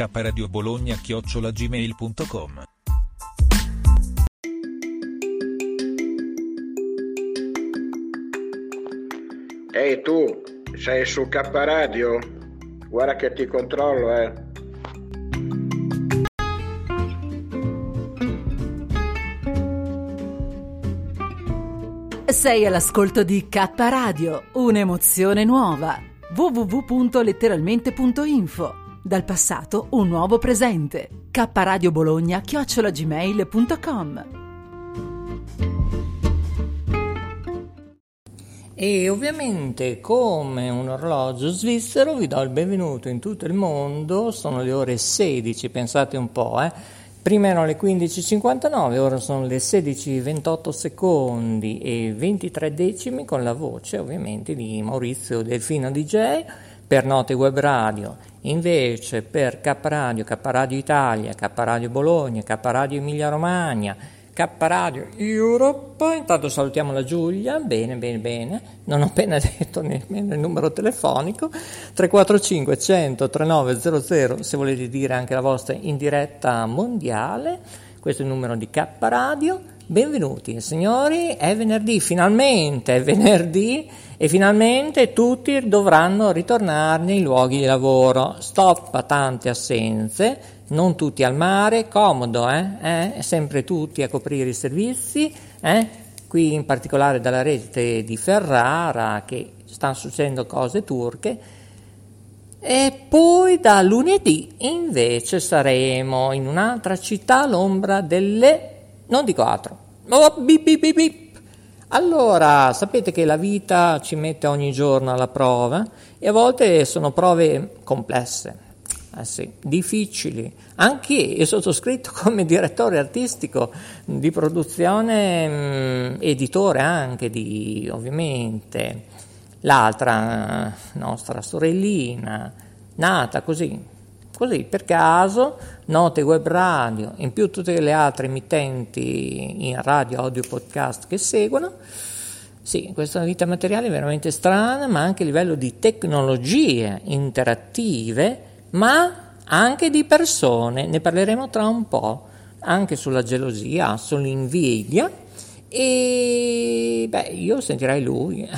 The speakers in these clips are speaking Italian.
K Radio Bologna chiocciolagmail.com Ehi tu, sei su K Radio? Guarda che ti controllo, eh. Sei all'ascolto di K Radio, un'emozione nuova. www.letteralmente.info Dal passato un nuovo presente. K Radio Bologna chiocciolagmail.com E ovviamente come un orologio svizzero vi do il benvenuto in tutto il mondo, sono le ore 16, pensate un po', eh. Prima erano le 15.59, ora sono le 16.28 secondi e 23 decimi con la voce ovviamente di Maurizio Delfino DJ per Note Web Radio, invece per K Radio, K Radio Italia, K Radio Bologna, K Radio Emilia Romagna, K Radio Europe, intanto salutiamo la Giulia, bene bene bene, non ho appena detto nemmeno il numero telefonico, 345 100 3900 se volete dire anche la vostra in diretta mondiale, questo è il numero di K Radio, benvenuti signori, è venerdì, finalmente è venerdì e finalmente tutti dovranno ritornare nei luoghi di lavoro, stop a tante assenze, non tutti al mare, comodo, eh? eh? Sempre tutti a coprire i servizi, eh? Qui in particolare dalla rete di Ferrara che stanno succedendo cose turche. E poi da lunedì invece saremo in un'altra città all'ombra delle... non dico altro. Oh, bip, bip, bip, bip. Allora, sapete che la vita ci mette ogni giorno alla prova e a volte sono prove complesse eh sì, difficili. Anche io sottoscritto come direttore artistico di produzione, mh, editore anche di, ovviamente, l'altra nostra sorellina, nata così, così per caso, note web radio, in più tutte le altre emittenti in radio, audio, podcast che seguono. Sì, questa vita materiale è veramente strana, ma anche a livello di tecnologie interattive ma anche di persone, ne parleremo tra un po', anche sulla gelosia, sull'invidia. E beh, io sentirei lui,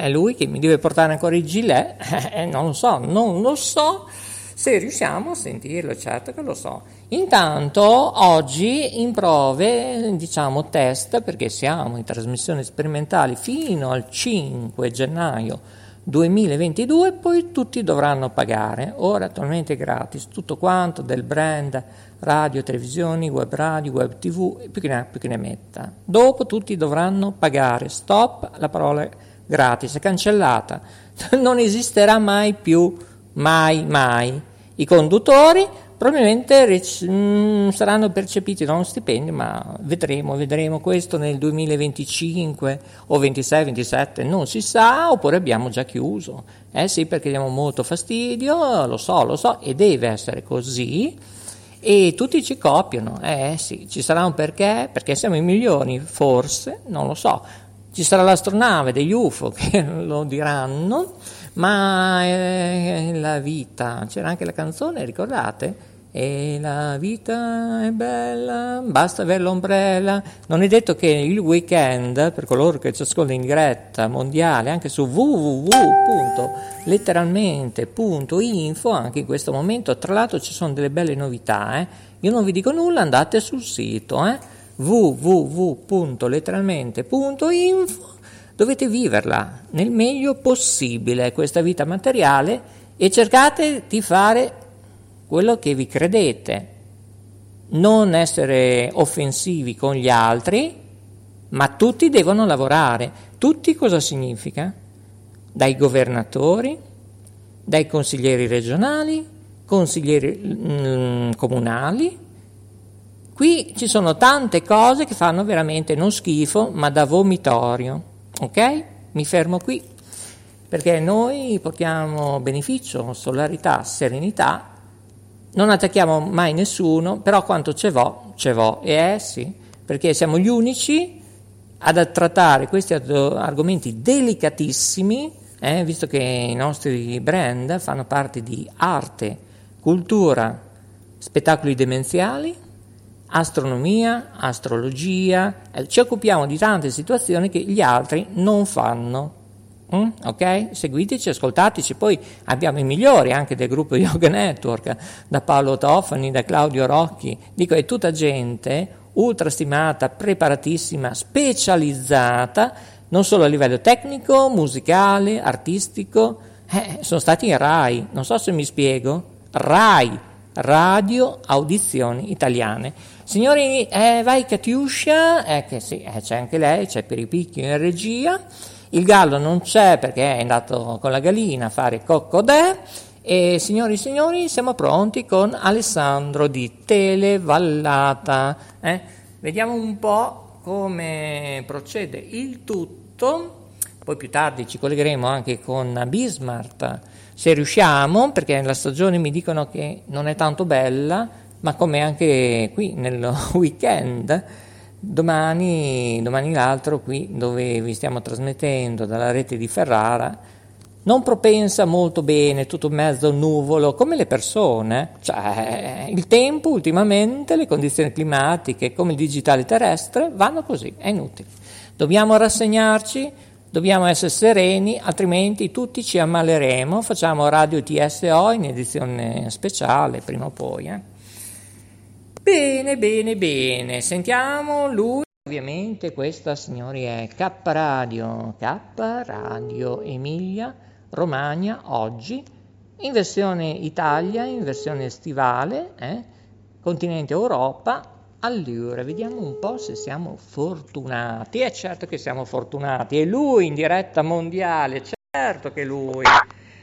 è lui che mi deve portare ancora il gilet, eh, non lo so, non lo so se riusciamo a sentirlo, certo che lo so. Intanto oggi in prove, diciamo test, perché siamo in trasmissioni sperimentali fino al 5 gennaio 2022 poi tutti dovranno pagare, ora attualmente è gratis, tutto quanto del brand radio, televisioni, web radio, web tv, più che ne, più che ne metta. Dopo tutti dovranno pagare, stop, la parola gratis è cancellata, non esisterà mai più, mai, mai. I conduttori probabilmente rec- mh, mm, saranno percepiti da uno stipendio, ma vedremo, vedremo questo nel 2025 o 26, 27, non si sa, oppure abbiamo già chiuso. Eh sì, perché diamo molto fastidio, lo so, lo so, e deve essere così. E tutti ci copiano, eh sì, ci sarà un perché, perché siamo i migliori, forse, non lo so. Ci sarà l'astronave degli UFO che lo diranno, ma è la vita, c'era anche la canzone, ricordate? e la vita è bella, basta avere l'ombrella. Non è detto che il weekend, per coloro che ci ascoltano in diretta mondiale, anche su www.letteralmente.info, anche in questo momento, tra l'altro ci sono delle belle novità. Eh? Io non vi dico nulla, andate sul sito eh? www.letteralmente.info, dovete viverla nel meglio possibile questa vita materiale e cercate di fare quello che vi credete, non essere offensivi con gli altri, ma tutti devono lavorare. Tutti cosa significa? Dai governatori, dai consiglieri regionali, consiglieri mm, comunali. Qui ci sono tante cose che fanno veramente non schifo, ma da vomitorio. Ok? Mi fermo qui perché noi portiamo beneficio, solarità, serenità non attacchiamo mai nessuno, però quanto ce vo, ce vo. E eh sì, perché siamo gli unici ad trattare questi argomenti delicatissimi, eh, visto che i nostri brand fanno parte di arte, cultura, spettacoli demenziali, astronomia, astrologia, eh, ci occupiamo di tante situazioni che gli altri non fanno. Mm, ok? Seguiteci, ascoltateci, poi abbiamo i migliori anche del gruppo Yoga Network, da Paolo Tofani, da Claudio Rocchi, dico è tutta gente ultra stimata, preparatissima, specializzata, non solo a livello tecnico, musicale, artistico, eh, sono stati in RAI, non so se mi spiego, RAI, Radio Audizioni Italiane. Signori, eh, vai Katiuscia, eh, sì, eh, c'è anche lei, c'è picchi in regia, il gallo non c'è perché è andato con la gallina a fare coccodè. E signori e signori, siamo pronti con Alessandro di Televallata. Eh? Vediamo un po' come procede il tutto. Poi più tardi ci collegheremo anche con Bismarck se riusciamo, perché la stagione mi dicono che non è tanto bella, ma come anche qui nel weekend Domani, domani l'altro, qui dove vi stiamo trasmettendo dalla rete di Ferrara, non propensa molto bene, tutto mezzo nuvolo, come le persone. Cioè, il tempo ultimamente, le condizioni climatiche, come il digitale terrestre, vanno così, è inutile. Dobbiamo rassegnarci, dobbiamo essere sereni, altrimenti tutti ci ammaleremo. Facciamo Radio TSO in edizione speciale, prima o poi. Eh. Bene, bene, bene, sentiamo lui. Ovviamente questa, signori, è K Radio, K Radio Emilia Romagna oggi, in versione Italia, in versione estivale, eh? continente Europa, allora, vediamo un po' se siamo fortunati. È certo che siamo fortunati. E lui in diretta mondiale, certo che lui.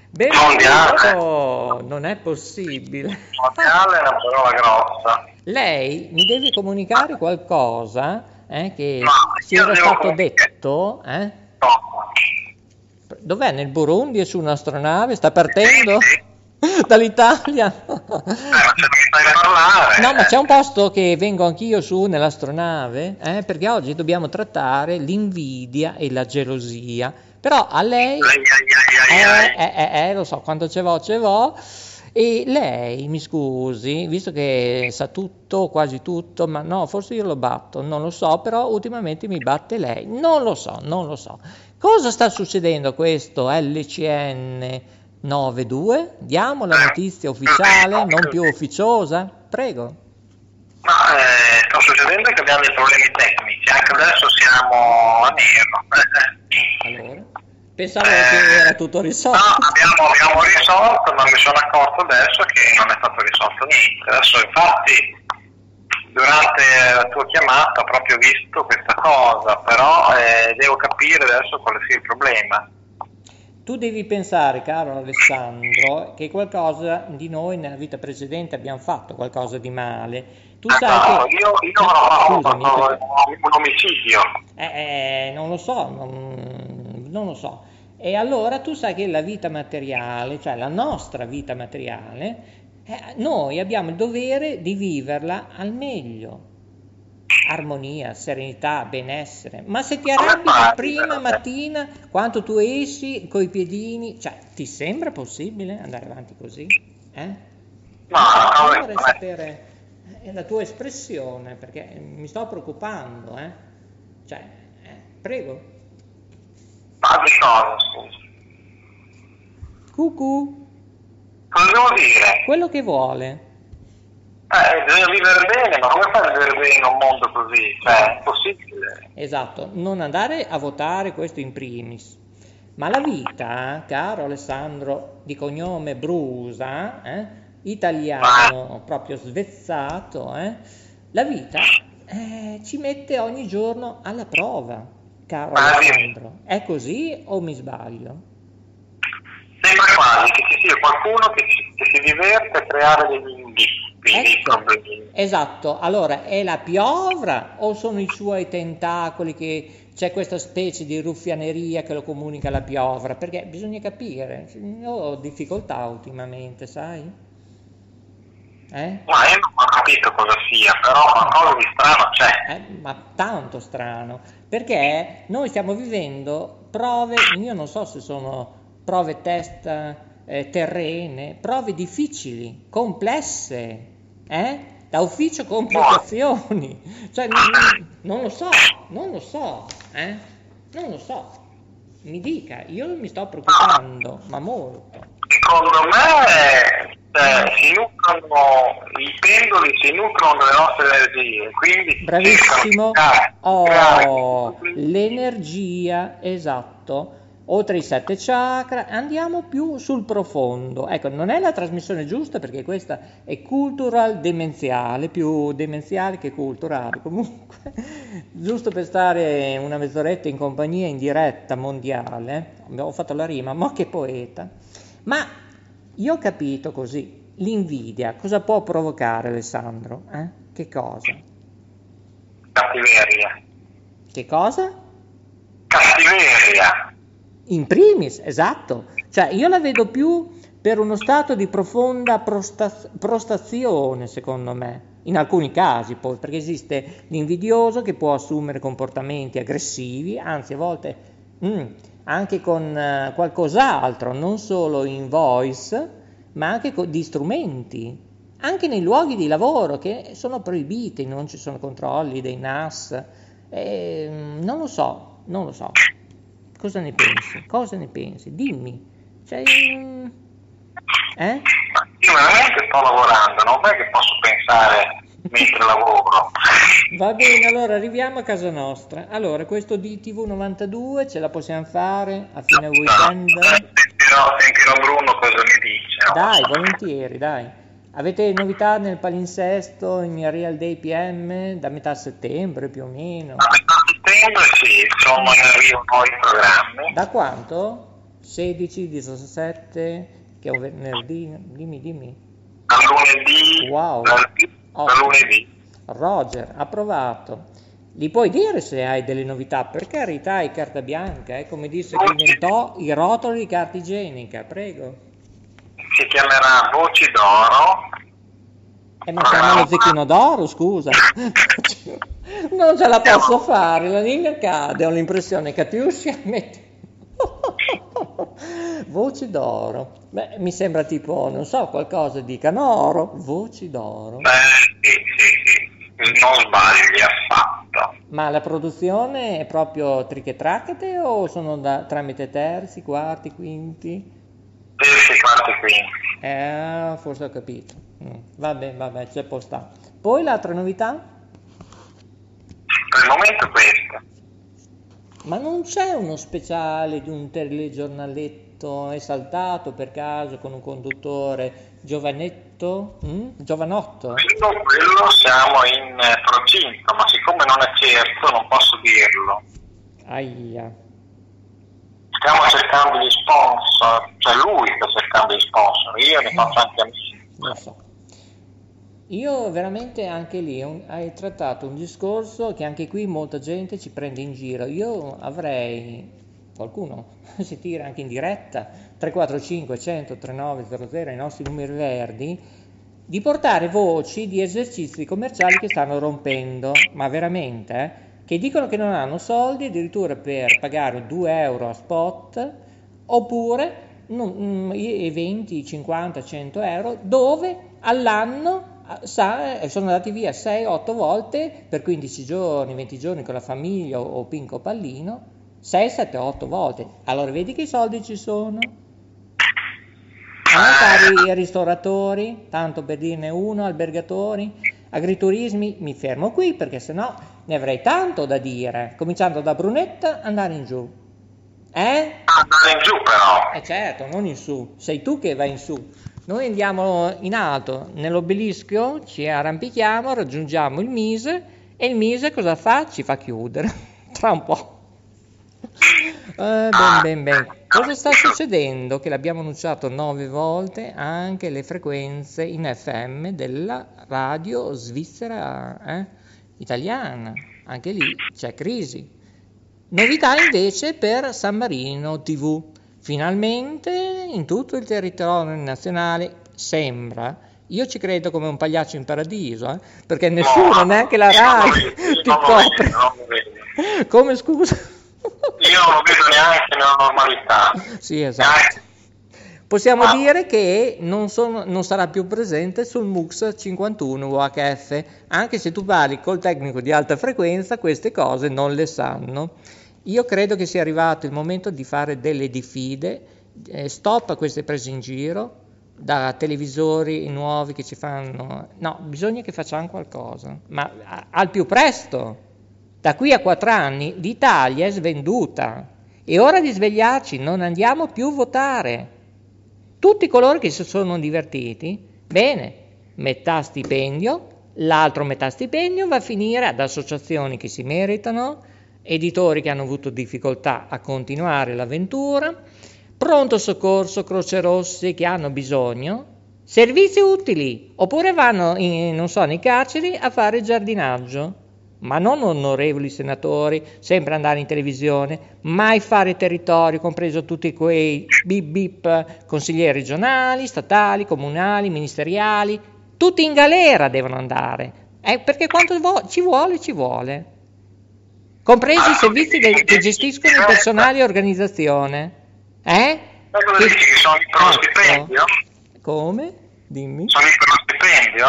Benvenuto, non è possibile. Mondiale è una parola grossa. Lei mi deve comunicare qualcosa eh, che si era stato detto. Eh? Dov'è? Nel Burundi? È su un'astronave? Sta partendo? Dall'Italia? Eh, no, ma c'è un posto che vengo anch'io su nell'astronave, eh, perché oggi dobbiamo trattare l'invidia e la gelosia. Però a lei, eh, eh, eh, eh, lo so, quando ce vo, ce vo. E lei, mi scusi, visto che sa tutto, quasi tutto, ma no, forse io lo batto, non lo so, però ultimamente mi batte lei. Non lo so, non lo so. Cosa sta succedendo a questo LCN 92? Diamo la notizia ufficiale, non più ufficiosa? Prego. Ma eh, sta succedendo che abbiamo dei problemi tecnici, anche adesso siamo a nero. allora? Pensavo eh, che era tutto risolto. No, abbiamo, abbiamo, risolto, ma mi sono accorto adesso che non è stato risolto niente. Adesso infatti durante la tua chiamata ho proprio visto questa cosa, però eh, devo capire adesso quale sia il problema. Tu devi pensare, caro Alessandro, che qualcosa di noi nella vita precedente abbiamo fatto qualcosa di male. Tu ah, sai no, che... io, io no, no, perché... un omicidio. Eh, eh, non lo so, non, non lo so. E allora tu sai che la vita materiale, cioè la nostra vita materiale, eh, noi abbiamo il dovere di viverla al meglio. Armonia, serenità, benessere. Ma se ti arrabbi la prima mattina, quando tu esci coi piedini, cioè ti sembra possibile andare avanti così? Eh? No, Io che vorrei sapere la tua espressione, perché mi sto preoccupando, eh. Cioè, eh, prego. Scusa? Cucù, Cosa devo dire? quello che vuole. Eh, bisogna vivere bene, ma come fai a vivere bene in un mondo così? Cioè, è impossibile. Esatto, non andare a votare questo in primis. Ma la vita, caro Alessandro, di cognome Brusa, eh, italiano proprio svezzato, eh, la vita eh, ci mette ogni giorno alla prova, caro Ma sì. Alessandro. È così o mi sbaglio? Sembra quasi che ci sia qualcuno che, ci- che si diverte a creare degli indizi, dei Ecco, esatto, allora è la piovra o sono i suoi tentacoli che c'è questa specie di ruffianeria che lo comunica alla piovra? Perché bisogna capire, io ho difficoltà ultimamente, sai? Eh? Ma ho capito cosa sia, però qualcosa di strano c'è. Eh, ma tanto strano, perché noi stiamo vivendo prove, io non so se sono prove test eh, terrene, prove difficili, complesse, eh? Da ufficio complicazioni, cioè non, non lo so, non lo so, eh? Non lo so, mi dica, io mi sto preoccupando, ma molto. Secondo me eh, si nutrono, i pendoli si nutrono delle nostre energie, quindi Bravissimo. creare- Oh, l'energia, esatto. Oltre i sette chakra, andiamo più sul profondo. Ecco, non è la trasmissione giusta perché questa è cultural demenziale, più demenziale che culturale. Comunque, giusto per stare una mezz'oretta in compagnia in diretta mondiale, ho fatto la rima, ma che poeta. Ma io ho capito così, l'invidia cosa può provocare Alessandro? Eh? Che cosa? cattiveria. Che cosa? Cattiveria. In primis, esatto. Cioè, io la vedo più per uno stato di profonda prosta- prostrazione, secondo me. In alcuni casi, poi, perché esiste l'invidioso che può assumere comportamenti aggressivi, anzi, a volte mm, anche con eh, qualcos'altro, non solo in voice, ma anche di strumenti. Anche nei luoghi di lavoro che sono proibiti, non ci sono controlli dei NAS. Eh, non lo so, non lo so. Cosa ne pensi? Cosa ne pensi? Dimmi. Cioè, eh? Io veramente sto lavorando, non è che posso pensare mentre lavoro. Va bene, allora arriviamo a casa nostra. Allora, questo di TV92 ce la possiamo fare a fine weekend? Sentirò, sentirò Bruno cosa mi dice. Dai, volentieri, dai. Avete novità nel palinsesto, in Real Day PM, da metà settembre più o meno? A metà settembre sì, sono in arrivo nuovi programmi. Da quanto? 16, 17, che è un venerdì? Dimmi, dimmi. Da lunedì, Wow. da, da lunedì. Roger, approvato. Gli puoi dire se hai delle novità? Per carità, hai carta bianca, eh? come disse chi inventò i rotoli di carta igienica, prego. Si chiamerà Voci d'Oro. E ma chiama lo zecchino d'oro, scusa. Non ce la posso fare, la linea cade, ho l'impressione che Catiuscia mette... Voci d'oro. Beh, mi sembra tipo, non so, qualcosa di canoro. Voci d'oro. Beh, sì, sì, sì, non sbagli affatto. Ma la produzione è proprio trichetracchete o sono da, tramite terzi, quarti, quinti? Terzi, quarti, quinti. Eh, forse ho capito. Mm, Vabbè, vabbè, c'è può sta. Poi l'altra novità? Per il momento questo. Ma non c'è uno speciale di un telegiornaletto esaltato per caso con un conduttore giovanetto? Mm? Giovanotto? Quello, quello siamo in eh, procinto, ma siccome non è certo non posso dirlo. Aia. Stiamo cercando gli sponsor, cioè lui sta cercando gli sponsor, io ne faccio anche amici. Lo so. Io veramente anche lì hai trattato un discorso che anche qui molta gente ci prende in giro. Io avrei qualcuno si tira anche in diretta 345 100 3900 i nostri numeri verdi di portare voci di esercizi commerciali che stanno rompendo, ma veramente, eh, che dicono che non hanno soldi addirittura per pagare 2 euro a spot oppure non- mm, i- eventi 50-100 euro dove all'anno sa, eh, sono andati via 6-8 volte per 15 giorni, 20 giorni con la famiglia o, o Pinco Pallino, 6, 7, 8 volte. Allora vedi che i soldi ci sono. Ah, cari ristoratori, tanto per dirne uno, albergatori, agriturismi, mi fermo qui perché sennò ne avrei tanto da dire, cominciando da Brunetta, andare in giù. Eh? Andare in giù però. Eh certo, non in su, sei tu che vai in su. Noi andiamo in alto, nell'obelisco, ci arrampichiamo, raggiungiamo il Mise e il Mise cosa fa? Ci fa chiudere, tra un po'. Eh, ben, ben, ben. Cosa sta succedendo? Che l'abbiamo annunciato nove volte anche le frequenze in FM della radio svizzera eh? italiana. Anche lì c'è crisi. Novità invece per San Marino TV. Finalmente in tutto il territorio nazionale sembra io ci credo come un pagliaccio in paradiso, eh? perché nessuno, neanche la RAI, ti copre. Come scusa? Io non vedo neanche nella normalità. Sì, esatto. Possiamo ah. dire che non, sono, non, sarà più presente sul MUX 51 UHF, anche se tu parli col tecnico di alta frequenza, queste cose non le sanno. Io credo che sia arrivato il momento di fare delle diffide, eh, stop a queste prese in giro, da televisori nuovi che ci fanno... No, bisogna che facciamo qualcosa, ma al più presto. Da qui a quattro anni l'Italia è svenduta. È ora di svegliarci, non andiamo più a votare. Tutti coloro che si sono divertiti, bene, metà stipendio, l'altro metà stipendio va a finire ad associazioni che si meritano, editori che hanno avuto difficoltà a continuare l'avventura, pronto soccorso, croce rosse che hanno bisogno, servizi utili, oppure vanno, in, non so, nei carceri a fare giardinaggio ma non onorevoli senatori, sempre andare in televisione, mai fare territorio, compreso tutti quei bip bip consiglieri regionali, statali, comunali, ministeriali, tutti in galera devono andare, eh, perché quanto vo- ci vuole, ci vuole. Compresi i servizi de- che gestiscono il personale e organizzazione. Eh? Che sono lì per lo ecco. stipendio? Come? Dimmi. Sono lì per lo stipendio?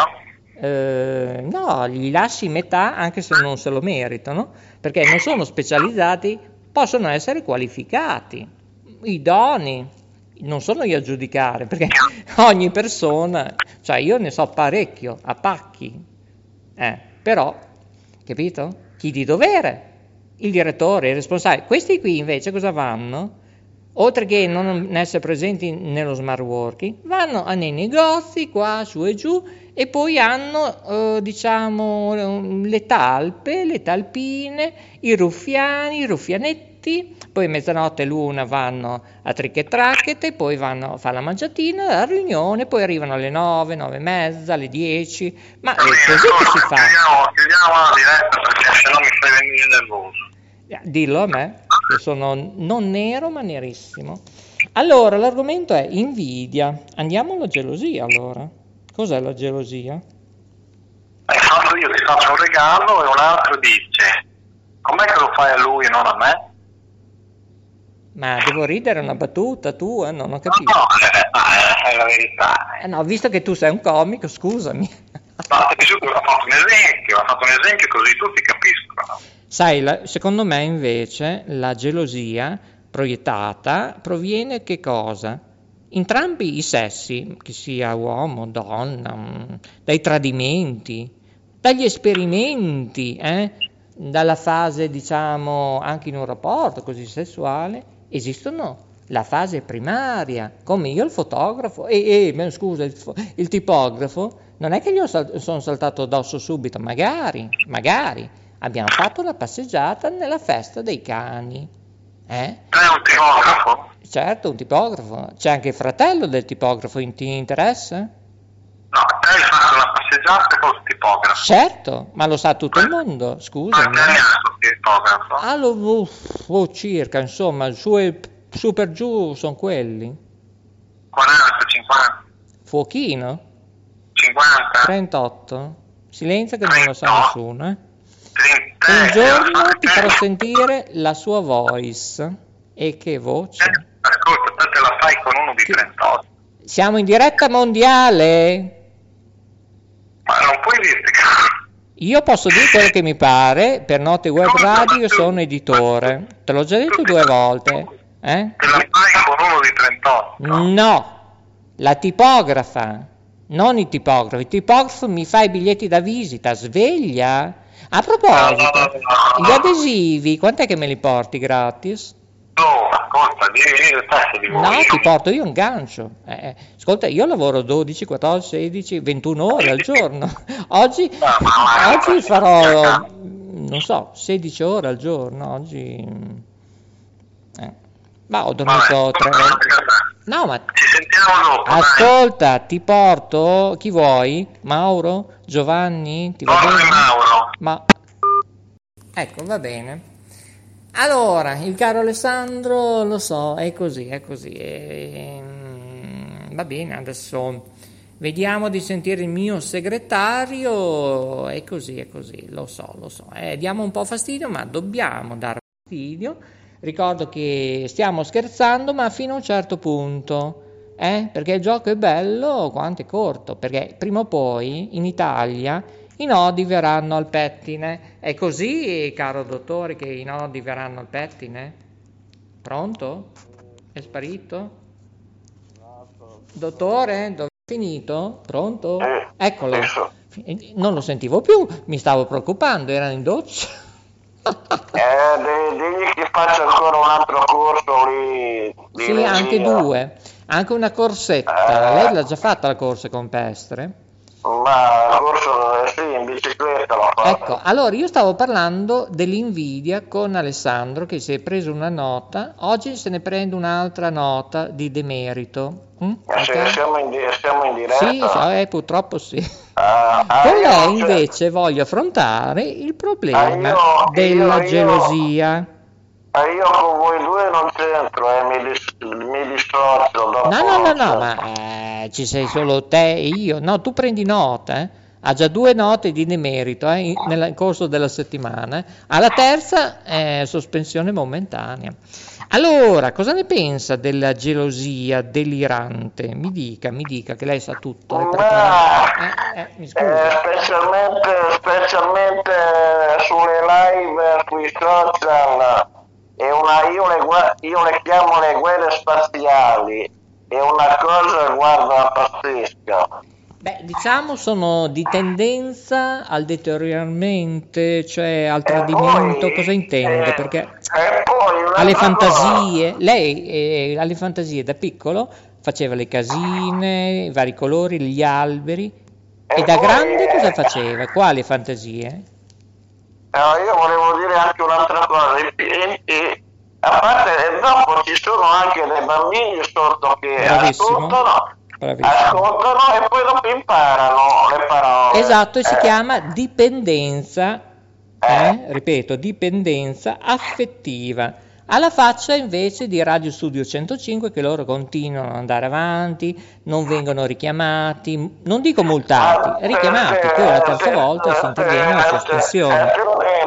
Eh, no, gli lasci metà anche se non se lo meritano, perché non sono specializzati, possono essere qualificati, idonei. Non sono io a giudicare, perché ogni persona, cioè io ne so parecchio, a pacchi, eh, però, capito? Chi di dovere? Il direttore, il responsabile. Questi qui invece cosa vanno? oltre che non essere presenti nello smart working, vanno nei negozi qua su e giù e poi hanno eh, diciamo le talpe, le talpine, i ruffiani, i ruffianetti, poi mezzanotte l'una vanno a trick e tracket, poi vanno a fare la mangiatina, la riunione, poi arrivano alle 9, 9 e mezza, alle 10, ma è così che si fa. Chiudiamo, chiudiamo la diretta perché se no mi fai venire nervoso. Eh, dillo a me, che sono non nero ma nerissimo. Allora, l'argomento è invidia. Andiamo alla gelosia allora. Cos'è la gelosia? Quando io ti faccio un regalo e un altro dice com'è che lo fai a lui e non a me? Ma devo ridere una battuta tua? Non ho capito. No, no eh, è la verità. Eh no, visto che tu sei un comico, scusami. No, ho fatto un esempio, ho fatto un esempio così tutti capiscono. Sai, la, secondo me invece la gelosia proiettata proviene che cosa? entrambi i sessi, che sia uomo, donna, mm, dai tradimenti, dagli esperimenti, eh? dalla fase diciamo anche in un rapporto così sessuale, esistono la fase primaria, come io il fotografo, e, e scusa, il, il, tipografo, non è che gli sal- sono saltato addosso subito, magari, magari, abbiamo fatto la passeggiata nella festa dei cani. Eh? È un tipografo? Certo, un tipografo. C'è anche il fratello del tipografo, ti interessa? No, te hai fatto una passeggiata con il tipografo. Certo, ma lo sa tutto il mondo, scusa. Ma è tipografo? Ah, lo, oh, oh, circa, insomma, su, e, su per giù sono quelli. 40, 50. Fuochino? 50. 38. Silenzio che non lo sa nessuno, eh. 30. Un giorno ti farò sentire la sua voice. E che voce? Eh, ascolta, te la fai con uno di 38. Siamo in diretta mondiale. Non puoi dirti che... Io posso dire quello che mi pare, per Note Web Radio io sono editore. Te l'ho già detto due volte. Eh? Te la fai con uno di 38. No, la tipografa, non i tipografi. Il tipografo mi fa i biglietti da visita, sveglia. A proposito, gli adesivi, quant'è che me li porti gratis? Oh, ascolta, tasso di No, ti porto io un gancio. Eh, eh, ascolta, io lavoro 12, 14, 16, 21 ore al giorno. Oggi, oggi farò, non so, 16 ore al giorno. Oggi... Eh. Ma ho dormito tre ore. No, ma Ci sentiamo dopo. dai. ascolta, ti porto, chi vuoi? Mauro? Giovanni? Ti va Portami bene? Mauro. Ma ecco, va bene. Allora, il caro Alessandro, lo so, è così, è così. ehm, va bene, adesso vediamo di sentire il mio segretario. È così, è così, lo so, lo so. Eh, diamo un po' fastidio, ma dobbiamo dare fastidio. Ricordo che stiamo scherzando, ma fino a un certo punto. Eh? Perché il gioco è bello quanto è corto, perché prima o poi in Italia i nodi verranno al pettine. È così, caro dottore, che i nodi verranno al pettine? Pronto? È sparito? Dottore, dove è finito? Pronto? Eh, Eccolo. Eh, Non lo sentivo più, mi stavo preoccupando, era in doccia. Eh, di- digli che faccia ancora un altro corso lì. Sì, anche regia. due. Anche una corsetta. Lei l'ha già fatta la corsa campestre? Ma il corso, eh, sì, in bicicletta l'ho fatto. Ecco, allora io stavo parlando dell'invidia con Alessandro che si è preso una nota, oggi se ne prende un'altra nota di demerito. Mm? Ma se Ok? siamo in, siamo in diretta? Sì, sì, eh, purtroppo sì. Ah, ah, Con io lei invece voglio affrontare il problema Ah, io- della io- io- gelosia. ah, io con voi due non c'entro, eh, mi, dis- mi dissocio. dopo No, no, no, no, ma eh, ci sei solo te e io. No, tu prendi nota, eh. Ha già due note di demerito eh, in- nel corso della settimana. eh. Alla terza, eh, sospensione momentanea. Allora, cosa ne pensa della gelosia delirante? Mi dica, mi dica che lei sa tutto. Ma- preparato. Eh, eh, mi Eh, scusi. specialmente, specialmente sulle live sui social, è una, io, le, io le chiamo le guerre spaziali, è una cosa, guarda, pazzesca. Beh, diciamo sono di tendenza al deterioramente, cioè al tradimento. poi, Cosa intende? eh, Perché E un'altra alle cosa- fantasie, lei eh, alle fantasie da piccolo faceva le casine, i vari colori, gli alberi e E da poi, grande cosa eh, faceva? Quali fantasie? Eh, io volevo dire anche un'altra cosa, e- e- a parte, dopo ci sono anche dei bambini sotto che Bravissimo. ascoltano, Bravissimo. ascoltano e poi dopo imparano le parole. Esatto, e si Eh, chiama dipendenza, eh, Eh. ripeto, dipendenza affettiva. Alla faccia invece di Radio Studio 105 che loro continuano ad andare avanti, non vengono richiamati, non dico multati, richiamati, poi la terza volta si interviene una sospensione. Eh, te, l'ho- eh,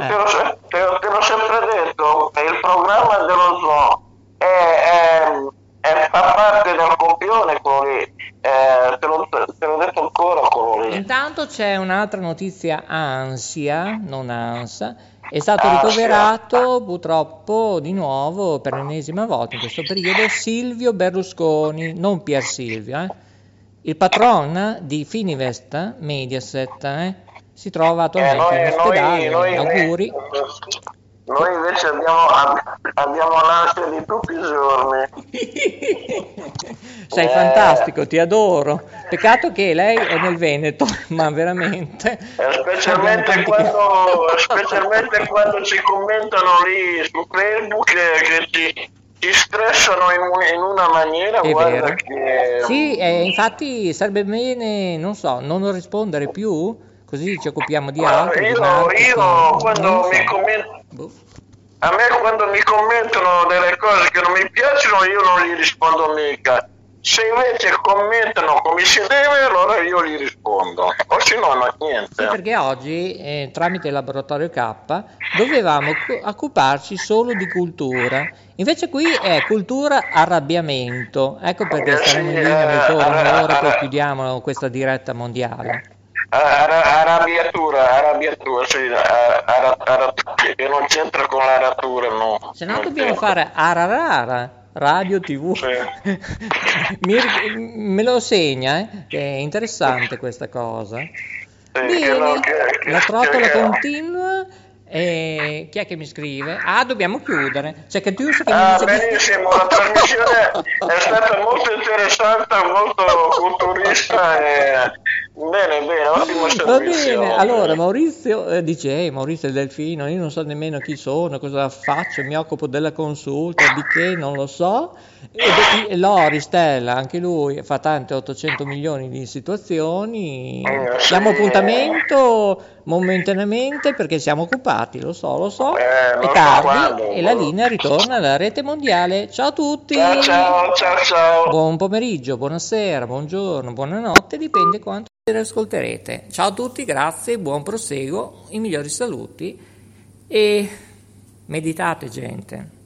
te l'ho sempre detto, il programma dello zoo è, è- è- fa parte del copione quello lì, Eh, te, l'ho, te l'ho detto ancora quello lì. Intanto c'è un'altra notizia ansia, non ansa. È stato Ansia. ricoverato purtroppo di nuovo per l'ennesima volta in questo periodo Silvio Berlusconi, non Pier Silvio, eh. il patron di Finivest Mediaset. eh. Si trova Eh, attualmente in ospedale. noi, Auguri. noi invece abbiamo, abbiamo l'ansia di tutti i giorni. Sei Eh. fantastico, ti adoro. Peccato che lei è nel Veneto, ma veramente. Eh, Specialmente quando, specialmente quando ci commentano lì su Facebook che ci, ci stressano in, in una maniera, È guarda vero. che... Sì, eh, infatti sarebbe bene, non so, non rispondere più, così ci occupiamo di Guarda, altro. di io, io non quando so. mi commentano, Boh. a me quando mi commentano delle cose che non mi piacciono io non gli rispondo mica. Se invece commentano come si deve, allora io gli rispondo. O se no, no, Sì, niente. perché oggi, eh, tramite il laboratorio K, dovevamo cu- occuparci solo di cultura. Invece qui è cultura arrabbiamento. Ecco perché Eh, staremo sì, in linea eh, eh, un'ora, eh. chiudiamo questa diretta mondiale. Arrabbiatura, arrabbiatura, sì, a- ara- ara- che non c'entra con l'aratura, no. Se no dobbiamo fare Ararara, radio tv. Sì. Mi ri- me lo segna, eh? È interessante questa cosa. Sì, Bene, che no, che- che- la trottola che- continua. E chi è che mi scrive? Ah, dobbiamo chiudere. C'è che mi Ah, dice che... benissimo, la trasmissione è stata molto interessante, molto culturista e bene, bene, ottimo Va servizio. bene, allora Maurizio eh, dice, ehi Maurizio il Delfino, io non so nemmeno chi sono, cosa faccio, mi occupo della consulta, di che non lo so. E, Lori Stella, anche lui, fa tante 800 milioni di situazioni. Eh. Diamo appuntamento momentaneamente perché siamo occupati, lo so, lo so. Eh, è tardi quando. e la linea ritorna alla rete mondiale. Ciao a tutti! Ciao, ciao, ciao, ciao. Buon pomeriggio, buonasera, buongiorno, buonanotte, dipende quanto ascolterete. Ciao a tutti, grazie, buon proseguo, i migliori saluti e meditate gente,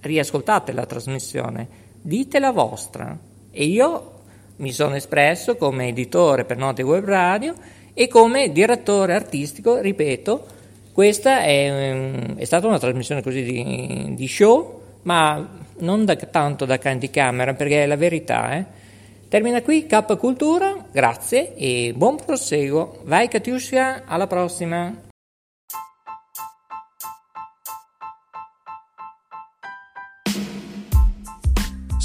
riascoltate la trasmissione, dite la vostra e io mi sono espresso come editore per Note Web Radio e come direttore artistico, ripeto, questa è, mm, è stata una trasmissione così di, di show, ma non da- tanto da canticamera perché è la verità, eh. Termina qui K Cultura, grazie e buon proseguo. Vai Katiuscia, alla prossima.